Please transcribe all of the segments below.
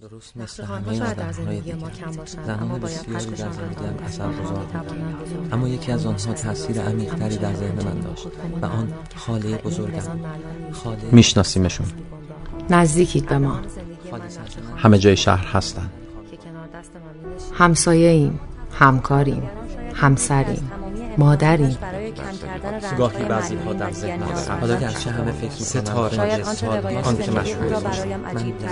درست مثل همه در زندگی ما کم باشند اما باید حقشان را اثر اما یکی از آنها تاثیر عمیقتری در ذهن من داشت و آن خاله بزرگم. خاله میشناسیمشون. نزدیکید به ما. همه جای شهر هستن. همسایه ایم همکاریم همسریم مادریم. گاهی بعضی ها در ذهن حالا گرچه همه فکر ستاره. آن که مشهور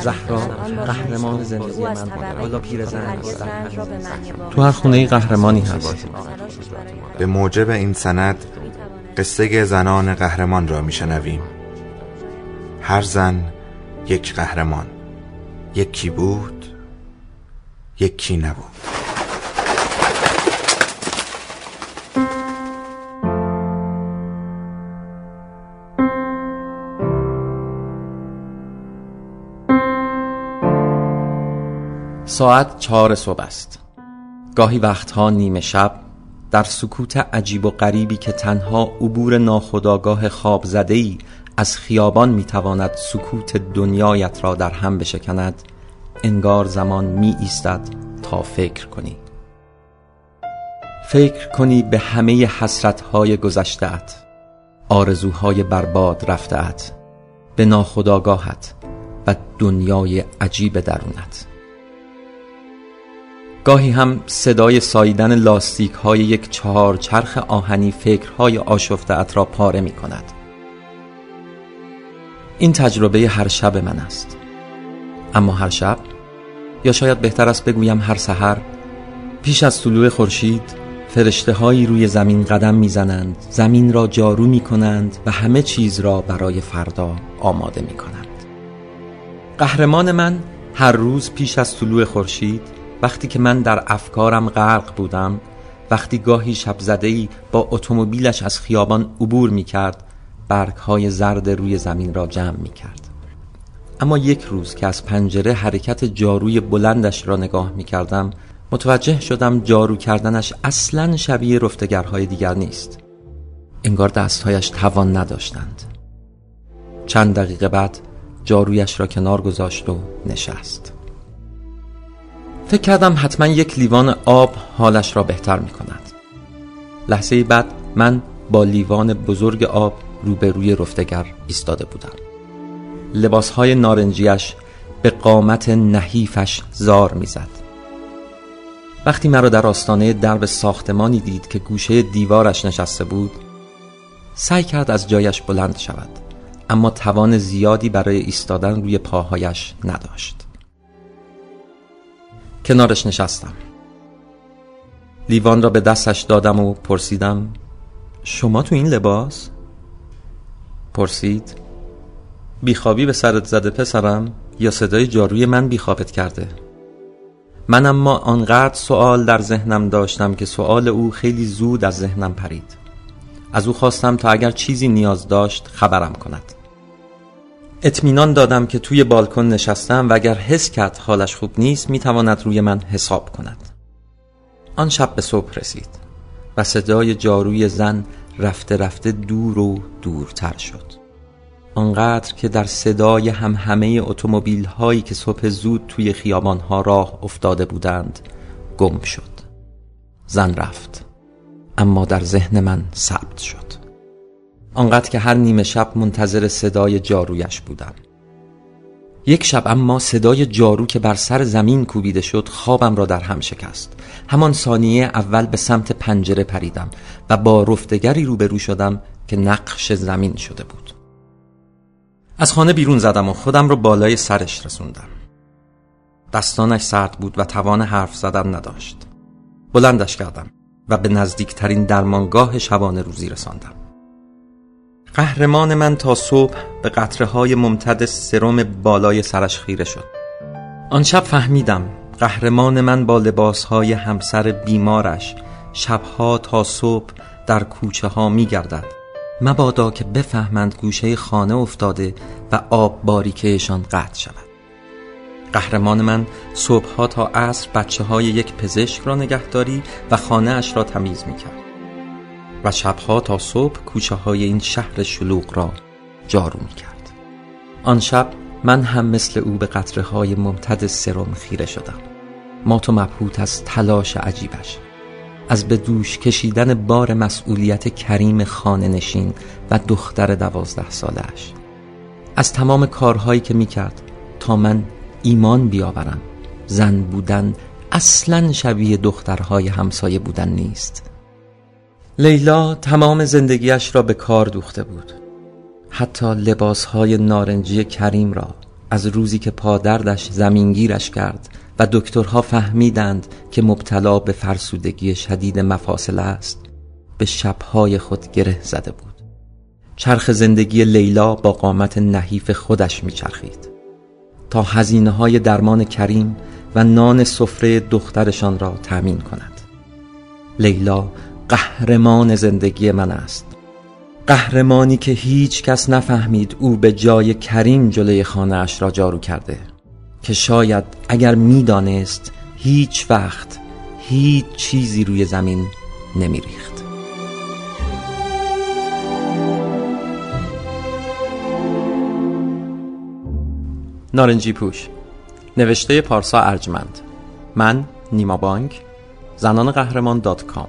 زهرا قهرمان زندگی من حالا پیرزن تو هر خونه قهرمانی هست به موجب این سند قصه زنان قهرمان را میشنویم. هر زن یک قهرمان. یکی بود یکی نبود. ساعت چهار صبح است. گاهی وقتها نیمه شب در سکوت عجیب و غریبی که تنها عبور ناخداگاه خواب ای از خیابان می‌تواند سکوت دنیایت را در هم بشکند انگار زمان می ایستد تا فکر کنی. فکر کنی به همه حسرتهای گذشتهت آرزوهای برباد رفتهت به ناخداگاهت و دنیای عجیب درونت. گاهی هم صدای ساییدن لاستیک های یک چهار چرخ آهنی فکرهای آشفته ات را پاره می کند این تجربه هر شب من است. اما هر شب یا شاید بهتر است بگویم هر سحر پیش از طلوع خورشید فرشته هایی روی زمین قدم می‌زنند زمین را جارو می کنند و همه چیز را برای فردا آماده می کنند قهرمان من هر روز پیش از طلوع خورشید وقتی که من در افکارم غرق بودم وقتی گاهی شب ای با اتومبیلش از خیابان عبور می کرد برگ های زرد روی زمین را جمع می کرد اما یک روز که از پنجره حرکت جاروی بلندش را نگاه می کردم متوجه شدم جارو کردنش اصلا شبیه رفتگرهای دیگر نیست. انگار دستهایش توان نداشتند. چند دقیقه بعد جارویش را کنار گذاشت و نشست. فکر کردم حتما یک لیوان آب حالش را بهتر می کند لحظه بعد من با لیوان بزرگ آب روبروی رفتگر ایستاده بودم. لباسهای نارنجیش به قامت نحیفش زار می‌زد. وقتی مرا در آستانه درب ساختمانی دید که گوشه دیوارش نشسته بود سعی کرد از جایش بلند شود اما توان زیادی برای ایستادن روی پاهایش نداشت. کنارش نشستم. لیوان را به دستش دادم و پرسیدم شما تو این لباس؟ پرسید بیخوابی به سرت زده پسرم یا صدای جاروی من بیخوابت کرده؟ من اما آنقدر سوال در ذهنم داشتم که سوال او خیلی زود از ذهنم پرید. از او خواستم تا اگر چیزی نیاز داشت خبرم کند. اطمینان دادم که توی بالکن نشستم و اگر حس کرد حالش خوب نیست می‌تواند روی من حساب کند. آن شب به صبح رسید و صدای جاروی زن رفته رفته دور و دورتر شد. آنقدر که در صدای هم همه اتومبیل هایی که صبح زود توی خیابان ها راه افتاده بودند گم شد. زن رفت اما در ذهن من ثبت شد. آنقدر که هر نیمه شب منتظر صدای جارویش بودم. یک شب اما صدای جارو که بر سر زمین کوبیده شد خوابم را در هم شکست. همان ثانیه اول به سمت پنجره پریدم و با رفتگری روبرو شدم که نقش زمین شده بود. از خانه بیرون زدم و خودم را بالای سرش رسوندم. دستانش سرد بود و توان حرف زدن نداشت. بلندش کردم و به نزدیکترین درمانگاه شبانه روزی رساندم. قهرمان من تا صبح به قطره های ممتد سرم بالای سرش خیره شد. آن شب فهمیدم قهرمان من با لباس های همسر بیمارش شبها تا صبح در کوچه ها می گردد مبادا که بفهمند گوشه خانه افتاده و آب باریکهشان قطع شود. قهرمان من صبحها تا عصر بچه های یک پزشک را نگهداری و خانه اش را تمیز می کرد و شبها تا صبح کوچه های این شهر شلوغ را جارو می کرد آن شب من هم مثل او به قطره های ممتد سرم خیره شدم. ما تو مبهوت از تلاش عجیبش از به دوش کشیدن بار مسئولیت کریم خانه نشین و دختر دوازده سالش از تمام کارهایی که می‌کرد تا من ایمان بیاورم زن بودن اصلا شبیه دخترهای همسایه بودن نیست. لیلا تمام زندگیش را به کار دوخته بود. حتی لباسهای نارنجی کریم را از روزی که پادردش زمینگیرش کرد و دکترها فهمیدند که مبتلا به فرسودگی شدید مفاصل است به شبهای خود گره زده بود. چرخ زندگی لیلا با قامت نحیف خودش میچرخید. تا هزینه های درمان کریم و نان سفره دخترشان را تأمین کند. لیلا قهرمان زندگی من است. قهرمانی که هیچ کس نفهمید او به جای کریم جلوی خانه اش را جارو کرده که شاید اگر می‌دانست هیچ وقت هیچ چیزی روی زمین نمیریخت. نارنجی پوش نوشته پارسا ارجمند. من نیما بانک زنان قهرمان دات کام.